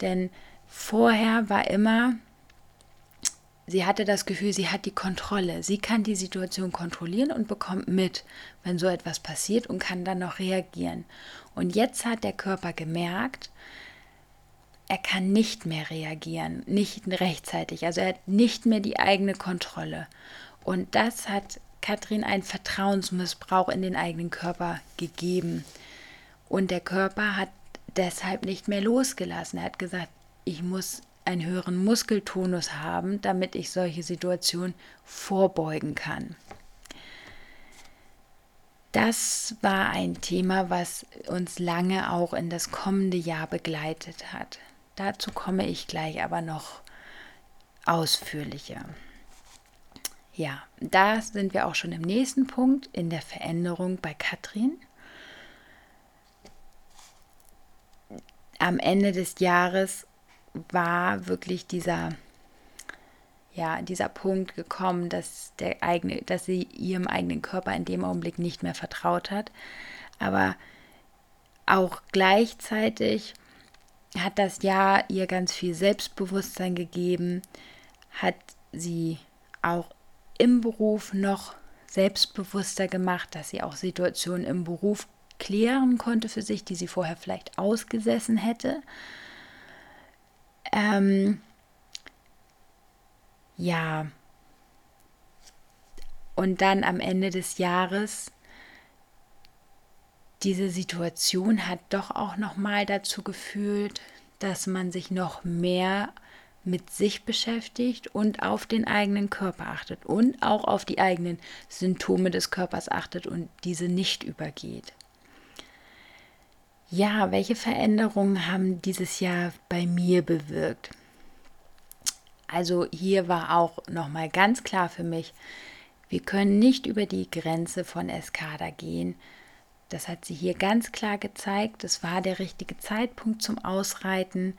Denn vorher war immer, sie hatte das Gefühl, sie hat die Kontrolle. Sie kann die Situation kontrollieren und bekommt mit, wenn so etwas passiert und kann dann noch reagieren. Und jetzt hat der Körper gemerkt, er kann nicht mehr reagieren, nicht rechtzeitig. Also er hat nicht mehr die eigene Kontrolle. Und das hat Katrin einen Vertrauensmissbrauch in den eigenen Körper gegeben. Und der Körper hat deshalb nicht mehr losgelassen. Er hat gesagt, ich muss einen höheren Muskeltonus haben, damit ich solche Situationen vorbeugen kann. Das war ein Thema, was uns lange auch in das kommende Jahr begleitet hat. Dazu komme ich gleich aber noch ausführlicher. Ja, da sind wir auch schon im nächsten Punkt in der Veränderung bei Katrin. Am Ende des Jahres war wirklich dieser, ja, dieser Punkt gekommen, dass, der eigene, dass sie ihrem eigenen Körper in dem Augenblick nicht mehr vertraut hat. Aber auch gleichzeitig hat das Jahr ihr ganz viel Selbstbewusstsein gegeben, hat sie auch im Beruf noch selbstbewusster gemacht, dass sie auch Situationen im Beruf klären konnte für sich, die sie vorher vielleicht ausgesessen hätte. Ähm, ja. Und dann am Ende des Jahres diese Situation hat doch auch noch mal dazu geführt, dass man sich noch mehr mit sich beschäftigt und auf den eigenen Körper achtet und auch auf die eigenen Symptome des Körpers achtet und diese nicht übergeht. Ja, welche Veränderungen haben dieses Jahr bei mir bewirkt? Also hier war auch noch mal ganz klar für mich, wir können nicht über die Grenze von Eskada gehen. Das hat sie hier ganz klar gezeigt. Es war der richtige Zeitpunkt zum Ausreiten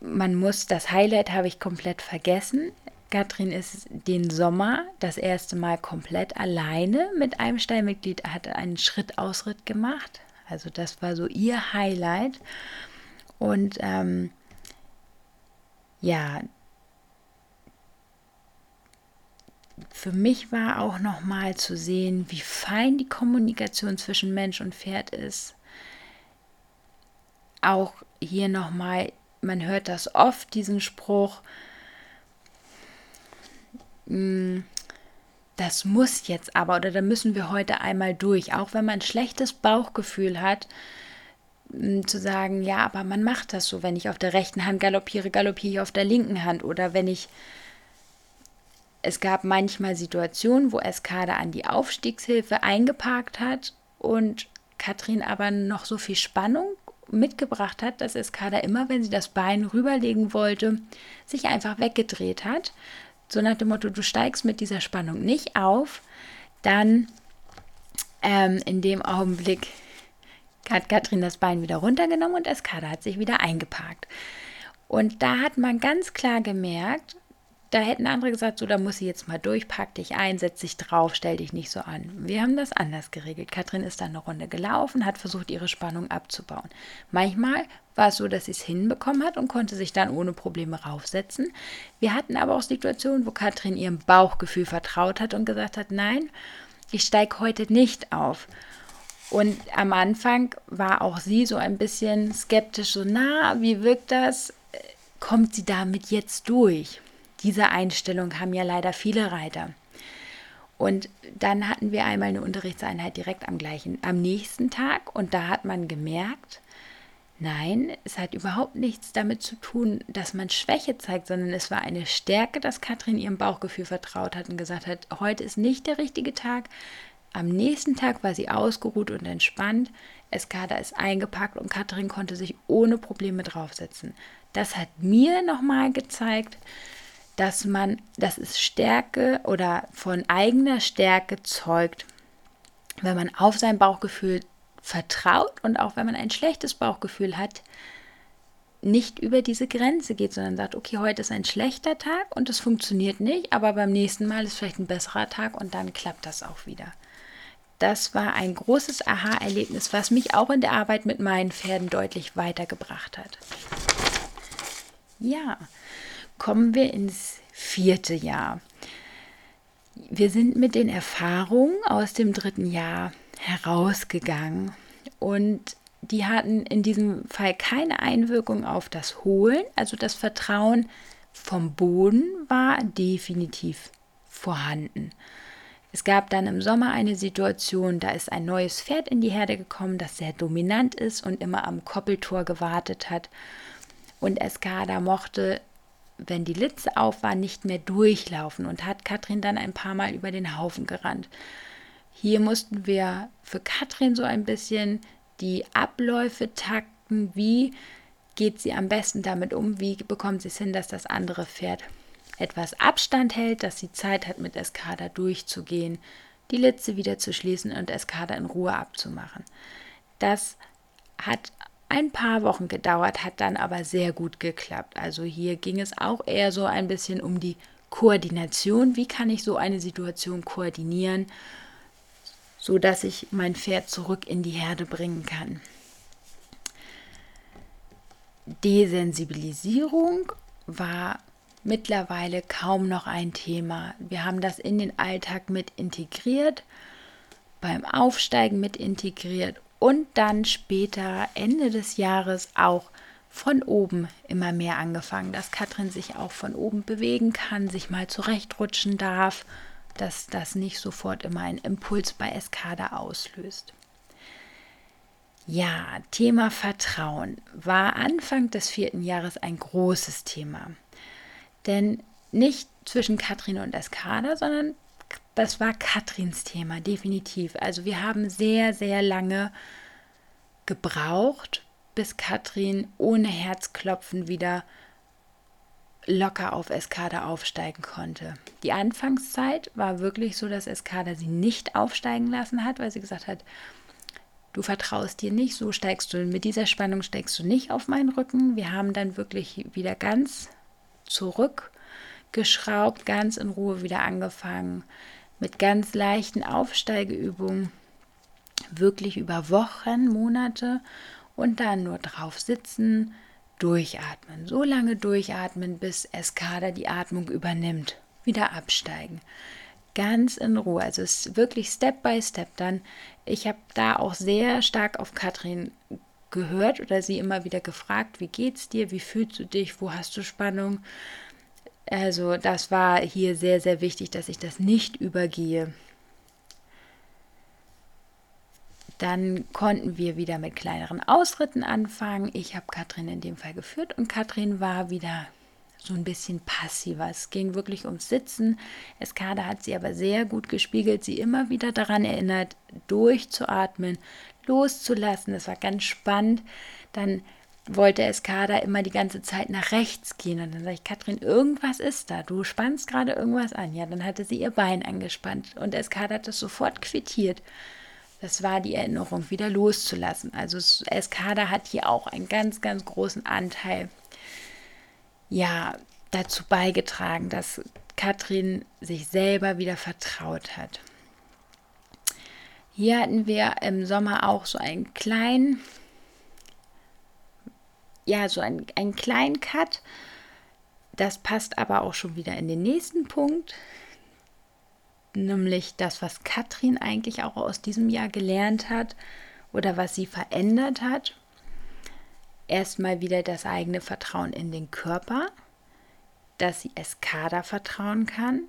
man muss, das Highlight habe ich komplett vergessen. Katrin ist den Sommer das erste Mal komplett alleine mit einem Stallmitglied, hat einen Schrittausritt gemacht. Also das war so ihr Highlight. Und ähm, ja, für mich war auch noch mal zu sehen, wie fein die Kommunikation zwischen Mensch und Pferd ist. Auch hier noch mal man hört das oft, diesen Spruch, hm, das muss jetzt aber oder da müssen wir heute einmal durch, auch wenn man ein schlechtes Bauchgefühl hat, hm, zu sagen, ja, aber man macht das so, wenn ich auf der rechten Hand galoppiere, galoppiere ich auf der linken Hand oder wenn ich es gab manchmal Situationen, wo Eskade an die Aufstiegshilfe eingeparkt hat und Katrin aber noch so viel Spannung mitgebracht hat, dass Eskada immer, wenn sie das Bein rüberlegen wollte, sich einfach weggedreht hat. So nach dem Motto, du steigst mit dieser Spannung nicht auf, dann ähm, in dem Augenblick hat Katrin das Bein wieder runtergenommen und Eskada hat sich wieder eingeparkt. Und da hat man ganz klar gemerkt, da hätten andere gesagt, so, da muss sie jetzt mal durch, pack dich ein, setz dich drauf, stell dich nicht so an. Wir haben das anders geregelt. Katrin ist dann eine Runde gelaufen, hat versucht, ihre Spannung abzubauen. Manchmal war es so, dass sie es hinbekommen hat und konnte sich dann ohne Probleme raufsetzen. Wir hatten aber auch Situationen, wo Katrin ihrem Bauchgefühl vertraut hat und gesagt hat, nein, ich steige heute nicht auf. Und am Anfang war auch sie so ein bisschen skeptisch, so, na, wie wirkt das? Kommt sie damit jetzt durch? Diese Einstellung haben ja leider viele Reiter. Und dann hatten wir einmal eine Unterrichtseinheit direkt am gleichen, am nächsten Tag und da hat man gemerkt, nein, es hat überhaupt nichts damit zu tun, dass man Schwäche zeigt, sondern es war eine Stärke, dass Katrin ihrem Bauchgefühl vertraut hat und gesagt hat, heute ist nicht der richtige Tag, am nächsten Tag war sie ausgeruht und entspannt. Eskada ist eingepackt und Katrin konnte sich ohne Probleme draufsetzen. Das hat mir nochmal gezeigt, dass man, dass es Stärke oder von eigener Stärke zeugt, wenn man auf sein Bauchgefühl vertraut und auch wenn man ein schlechtes Bauchgefühl hat, nicht über diese Grenze geht, sondern sagt, okay, heute ist ein schlechter Tag und es funktioniert nicht, aber beim nächsten Mal ist vielleicht ein besserer Tag und dann klappt das auch wieder das war ein großes Aha-Erlebnis, was mich auch in der Arbeit mit meinen Pferden deutlich weitergebracht hat. Ja, kommen wir ins vierte Jahr. Wir sind mit den Erfahrungen aus dem dritten Jahr herausgegangen und die hatten in diesem Fall keine Einwirkung auf das Holen, also das Vertrauen vom Boden war definitiv vorhanden. Es gab dann im Sommer eine Situation, da ist ein neues Pferd in die Herde gekommen, das sehr dominant ist und immer am Koppeltor gewartet hat. Und Eskada mochte, wenn die Litze auf war, nicht mehr durchlaufen und hat Katrin dann ein paar Mal über den Haufen gerannt. Hier mussten wir für Katrin so ein bisschen die Abläufe takten, wie geht sie am besten damit um, wie bekommt sie es hin, dass das andere Pferd etwas Abstand hält, dass sie Zeit hat, mit Eskada durchzugehen, die Litze wieder zu schließen und Eskada in Ruhe abzumachen. Das hat ein paar Wochen gedauert, hat dann aber sehr gut geklappt. Also hier ging es auch eher so ein bisschen um die Koordination. Wie kann ich so eine Situation koordinieren, so dass ich mein Pferd zurück in die Herde bringen kann? Desensibilisierung war mittlerweile kaum noch ein Thema. Wir haben das in den Alltag mit integriert, beim Aufsteigen mit integriert und dann später Ende des Jahres auch von oben immer mehr angefangen, dass Katrin sich auch von oben bewegen kann, sich mal zurechtrutschen darf, dass das nicht sofort immer einen Impuls bei Eskada auslöst. Ja, Thema Vertrauen war Anfang des vierten Jahres ein großes Thema. Denn nicht zwischen Katrin und Eskada, sondern das war Katrins Thema, definitiv. Also wir haben sehr, sehr lange gebraucht, bis Katrin ohne Herzklopfen wieder locker auf Eskada aufsteigen konnte. Die Anfangszeit war wirklich so, dass Eskada sie nicht aufsteigen lassen hat, weil sie gesagt hat, du vertraust dir nicht, so steigst du, mit dieser Spannung steigst du nicht auf meinen Rücken. Wir haben dann wirklich wieder ganz zurückgeschraubt, ganz in Ruhe wieder angefangen, mit ganz leichten Aufsteigeübungen, wirklich über Wochen, Monate und dann nur drauf sitzen, durchatmen, so lange durchatmen, bis Eskada die Atmung übernimmt, wieder absteigen. Ganz in Ruhe, also es ist wirklich Step by Step dann. Ich habe da auch sehr stark auf Katrin gehört oder sie immer wieder gefragt, wie geht's dir, wie fühlst du dich, wo hast du Spannung? Also das war hier sehr, sehr wichtig, dass ich das nicht übergehe. Dann konnten wir wieder mit kleineren Ausritten anfangen. Ich habe Katrin in dem Fall geführt und Katrin war wieder so ein bisschen passiver. Es ging wirklich ums Sitzen. Eskada hat sie aber sehr gut gespiegelt, sie immer wieder daran erinnert, durchzuatmen, loszulassen. Das war ganz spannend. Dann wollte Eskada immer die ganze Zeit nach rechts gehen. Und dann sage ich, Katrin, irgendwas ist da. Du spannst gerade irgendwas an. Ja, dann hatte sie ihr Bein angespannt. Und Eskada hat das sofort quittiert. Das war die Erinnerung, wieder loszulassen. Also Eskada hat hier auch einen ganz, ganz großen Anteil. Ja, dazu beigetragen, dass Katrin sich selber wieder vertraut hat. Hier hatten wir im Sommer auch so einen kleinen, ja, so einen, einen kleinen Cut. Das passt aber auch schon wieder in den nächsten Punkt, nämlich das, was Katrin eigentlich auch aus diesem Jahr gelernt hat oder was sie verändert hat. Erstmal wieder das eigene Vertrauen in den Körper, dass sie Eskada vertrauen kann.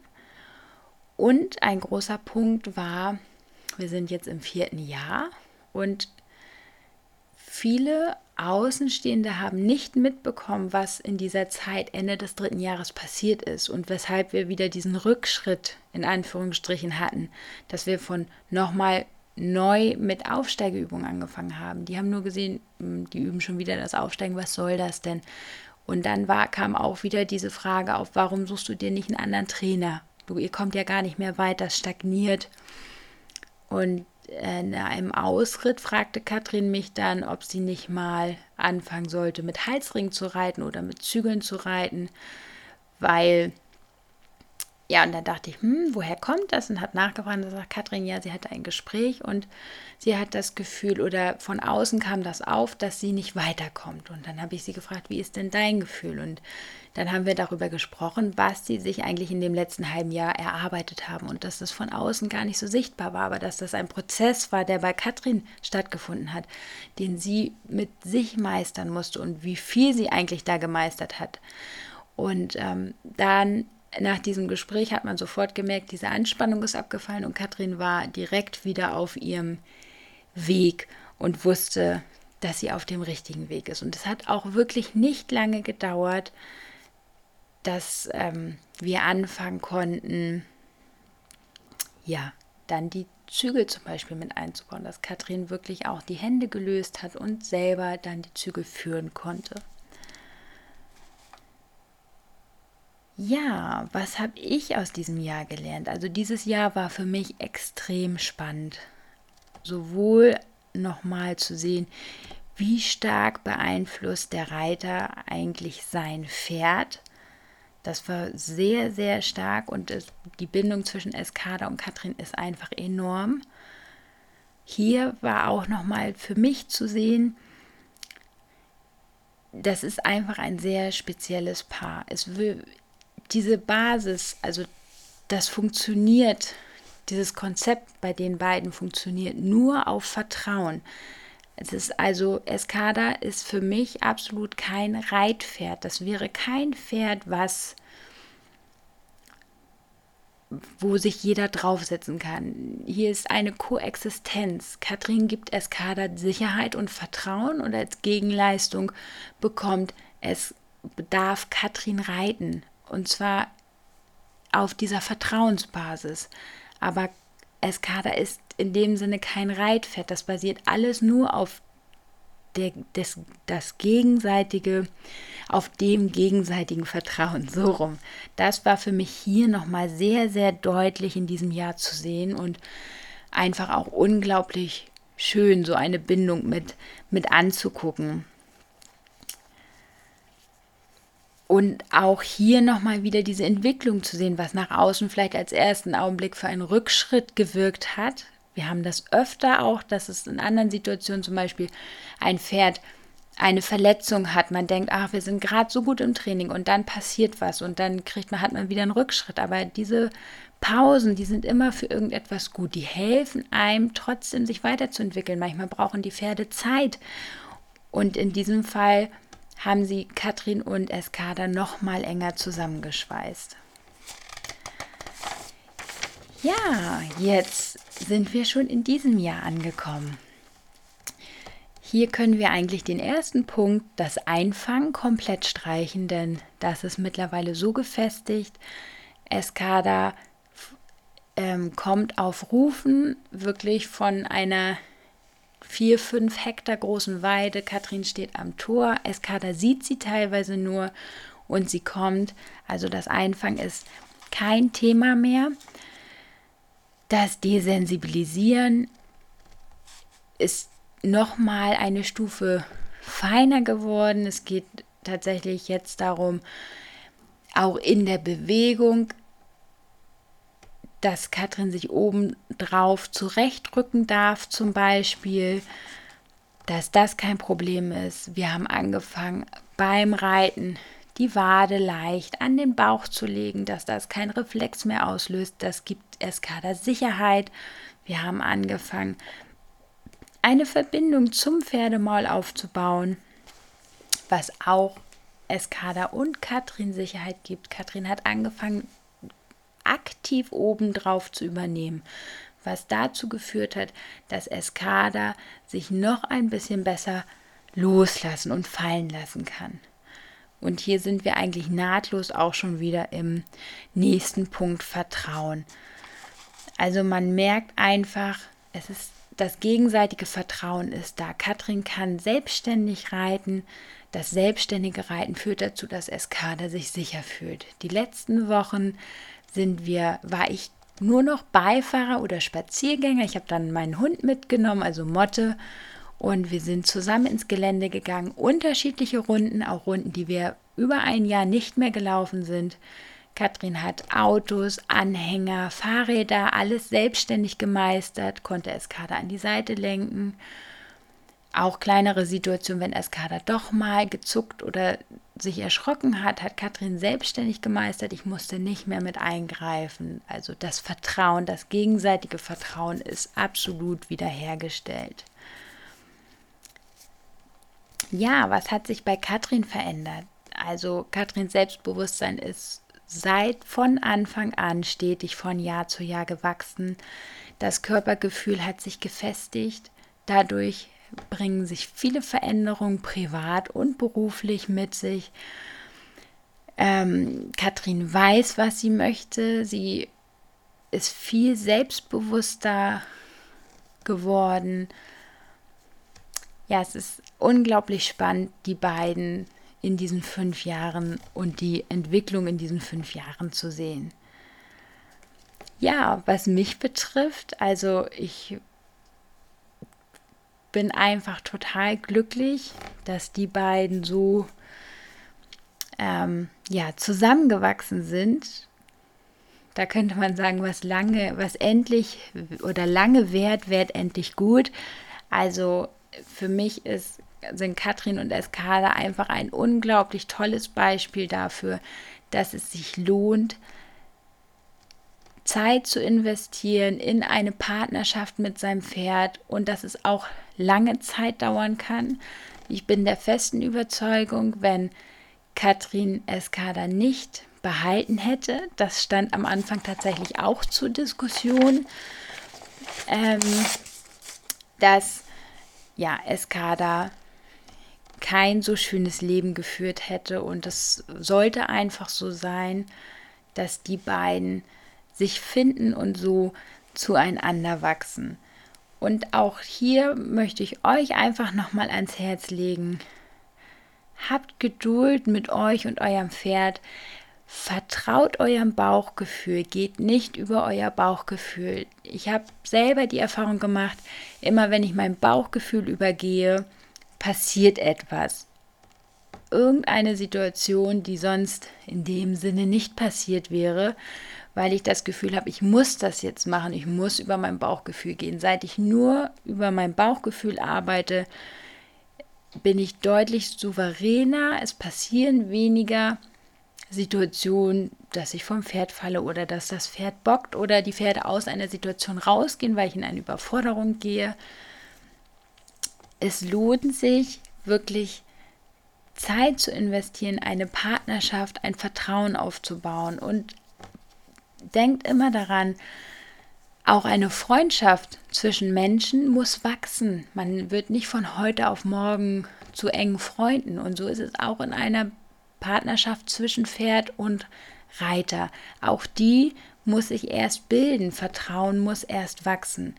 Und ein großer Punkt war, wir sind jetzt im vierten Jahr und viele Außenstehende haben nicht mitbekommen, was in dieser Zeit Ende des dritten Jahres passiert ist und weshalb wir wieder diesen Rückschritt in Anführungsstrichen hatten, dass wir von nochmal neu mit Aufsteigeübungen angefangen haben. Die haben nur gesehen, hm, die üben schon wieder das Aufsteigen, was soll das denn? Und dann war, kam auch wieder diese Frage auf, warum suchst du dir nicht einen anderen Trainer? Du, ihr kommt ja gar nicht mehr weiter, stagniert. Und in einem Ausritt fragte Katrin mich dann, ob sie nicht mal anfangen sollte, mit Halsringen zu reiten oder mit Zügeln zu reiten, weil ja, und dann dachte ich, hm, woher kommt das? Und hat nachgefragt, da sagt Katrin, ja, sie hatte ein Gespräch und sie hat das Gefühl oder von außen kam das auf, dass sie nicht weiterkommt. Und dann habe ich sie gefragt, wie ist denn dein Gefühl? Und dann haben wir darüber gesprochen, was sie sich eigentlich in dem letzten halben Jahr erarbeitet haben und dass das von außen gar nicht so sichtbar war, aber dass das ein Prozess war, der bei Katrin stattgefunden hat, den sie mit sich meistern musste und wie viel sie eigentlich da gemeistert hat. Und ähm, dann nach diesem Gespräch hat man sofort gemerkt, diese Anspannung ist abgefallen und Katrin war direkt wieder auf ihrem Weg und wusste, dass sie auf dem richtigen Weg ist. Und es hat auch wirklich nicht lange gedauert, dass ähm, wir anfangen konnten, ja, dann die Zügel zum Beispiel mit einzubauen, dass Katrin wirklich auch die Hände gelöst hat und selber dann die Zügel führen konnte. Ja, was habe ich aus diesem Jahr gelernt? Also dieses Jahr war für mich extrem spannend. Sowohl nochmal zu sehen, wie stark beeinflusst der Reiter eigentlich sein Pferd. Das war sehr, sehr stark und es, die Bindung zwischen Eskada und Katrin ist einfach enorm. Hier war auch nochmal für mich zu sehen, das ist einfach ein sehr spezielles Paar. Es will, diese Basis, also das funktioniert, dieses Konzept bei den beiden funktioniert nur auf Vertrauen. Es ist also, Escada ist für mich absolut kein Reitpferd. Das wäre kein Pferd, was wo sich jeder draufsetzen kann. Hier ist eine Koexistenz. Katrin gibt Escada Sicherheit und Vertrauen und als Gegenleistung bekommt es bedarf Katrin reiten und zwar auf dieser Vertrauensbasis. Aber Escada ist in dem Sinne kein Reitpferd. Das basiert alles nur auf der, des, das gegenseitige, auf dem gegenseitigen Vertrauen. So rum. Das war für mich hier nochmal sehr, sehr deutlich in diesem Jahr zu sehen und einfach auch unglaublich schön, so eine Bindung mit, mit anzugucken. Und auch hier nochmal wieder diese Entwicklung zu sehen, was nach außen vielleicht als ersten Augenblick für einen Rückschritt gewirkt hat. Wir haben das öfter auch, dass es in anderen Situationen zum Beispiel ein Pferd eine Verletzung hat. Man denkt, ach, wir sind gerade so gut im Training und dann passiert was und dann kriegt man, hat man wieder einen Rückschritt. Aber diese Pausen, die sind immer für irgendetwas gut. Die helfen einem trotzdem, sich weiterzuentwickeln. Manchmal brauchen die Pferde Zeit. Und in diesem Fall haben sie Katrin und Eskada noch mal enger zusammengeschweißt. Ja, jetzt sind wir schon in diesem Jahr angekommen. Hier können wir eigentlich den ersten Punkt, das Einfangen, komplett streichen, denn das ist mittlerweile so gefestigt. Eskada ähm, kommt auf Rufen wirklich von einer vier, fünf Hektar großen Weide. Katrin steht am Tor. Eskada sieht sie teilweise nur und sie kommt. Also das Einfangen ist kein Thema mehr. Das Desensibilisieren ist nochmal eine Stufe feiner geworden. Es geht tatsächlich jetzt darum, auch in der Bewegung, dass Katrin sich oben drauf zurechtrücken darf, zum Beispiel, dass das kein Problem ist. Wir haben angefangen beim Reiten die Wade leicht an den Bauch zu legen, dass das kein Reflex mehr auslöst. Das gibt Eskada Sicherheit. Wir haben angefangen, eine Verbindung zum Pferdemaul aufzubauen, was auch Eskada und Katrin Sicherheit gibt. Katrin hat angefangen, aktiv obendrauf zu übernehmen, was dazu geführt hat, dass Eskada sich noch ein bisschen besser loslassen und fallen lassen kann. Und hier sind wir eigentlich nahtlos auch schon wieder im nächsten Punkt Vertrauen. Also man merkt einfach, es ist das gegenseitige Vertrauen ist da. Katrin kann selbstständig reiten. Das selbstständige Reiten führt dazu, dass Eskada sich sicher fühlt. Die letzten Wochen sind wir, war ich nur noch Beifahrer oder Spaziergänger. Ich habe dann meinen Hund mitgenommen, also Motte, und wir sind zusammen ins Gelände gegangen, unterschiedliche Runden, auch Runden, die wir über ein Jahr nicht mehr gelaufen sind. Katrin hat Autos, Anhänger, Fahrräder, alles selbstständig gemeistert, konnte Eskada an die Seite lenken. Auch kleinere Situationen, wenn Eskada doch mal gezuckt oder sich erschrocken hat, hat Katrin selbstständig gemeistert. Ich musste nicht mehr mit eingreifen. Also das Vertrauen, das gegenseitige Vertrauen ist absolut wiederhergestellt. Ja, was hat sich bei Katrin verändert? Also Katrins Selbstbewusstsein ist seit von Anfang an stetig von Jahr zu Jahr gewachsen. Das Körpergefühl hat sich gefestigt. Dadurch bringen sich viele Veränderungen privat und beruflich mit sich. Ähm, Katrin weiß, was sie möchte. Sie ist viel selbstbewusster geworden ja, es ist unglaublich spannend, die beiden in diesen fünf Jahren und die Entwicklung in diesen fünf Jahren zu sehen. Ja, was mich betrifft, also ich bin einfach total glücklich, dass die beiden so ähm, ja, zusammengewachsen sind. Da könnte man sagen, was lange, was endlich oder lange währt, währt endlich gut. Also für mich ist, sind Katrin und Eskada einfach ein unglaublich tolles Beispiel dafür, dass es sich lohnt, Zeit zu investieren in eine Partnerschaft mit seinem Pferd und dass es auch lange Zeit dauern kann. Ich bin der festen Überzeugung, wenn Katrin Eskada nicht behalten hätte, das stand am Anfang tatsächlich auch zur Diskussion, ähm, dass ja, Eskada kein so schönes Leben geführt hätte. Und es sollte einfach so sein, dass die beiden sich finden und so zueinander wachsen. Und auch hier möchte ich euch einfach nochmal ans Herz legen. Habt Geduld mit euch und eurem Pferd. Vertraut eurem Bauchgefühl, geht nicht über euer Bauchgefühl. Ich habe selber die Erfahrung gemacht, immer wenn ich mein Bauchgefühl übergehe, passiert etwas. Irgendeine Situation, die sonst in dem Sinne nicht passiert wäre, weil ich das Gefühl habe, ich muss das jetzt machen, ich muss über mein Bauchgefühl gehen. Seit ich nur über mein Bauchgefühl arbeite, bin ich deutlich souveräner, es passieren weniger Situation, dass ich vom Pferd falle oder dass das Pferd bockt oder die Pferde aus einer Situation rausgehen, weil ich in eine Überforderung gehe. Es lohnt sich wirklich Zeit zu investieren, eine Partnerschaft, ein Vertrauen aufzubauen und denkt immer daran, auch eine Freundschaft zwischen Menschen muss wachsen. Man wird nicht von heute auf morgen zu engen Freunden. Und so ist es auch in einer Partnerschaft zwischen Pferd und Reiter. Auch die muss sich erst bilden, Vertrauen muss erst wachsen.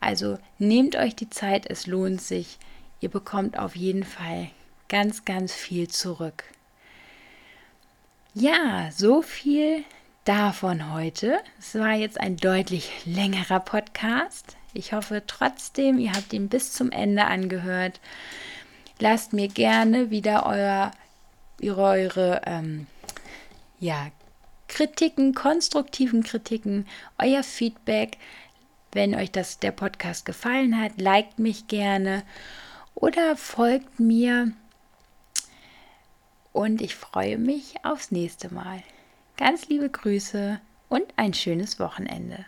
Also nehmt euch die Zeit, es lohnt sich. Ihr bekommt auf jeden Fall ganz, ganz viel zurück. Ja, so viel davon heute. Es war jetzt ein deutlich längerer Podcast. Ich hoffe trotzdem, ihr habt ihn bis zum Ende angehört. Lasst mir gerne wieder euer eure ähm, ja, Kritiken, konstruktiven Kritiken, euer Feedback. Wenn euch das der Podcast gefallen hat, liked mich gerne oder folgt mir. Und ich freue mich aufs nächste Mal. Ganz liebe Grüße und ein schönes Wochenende.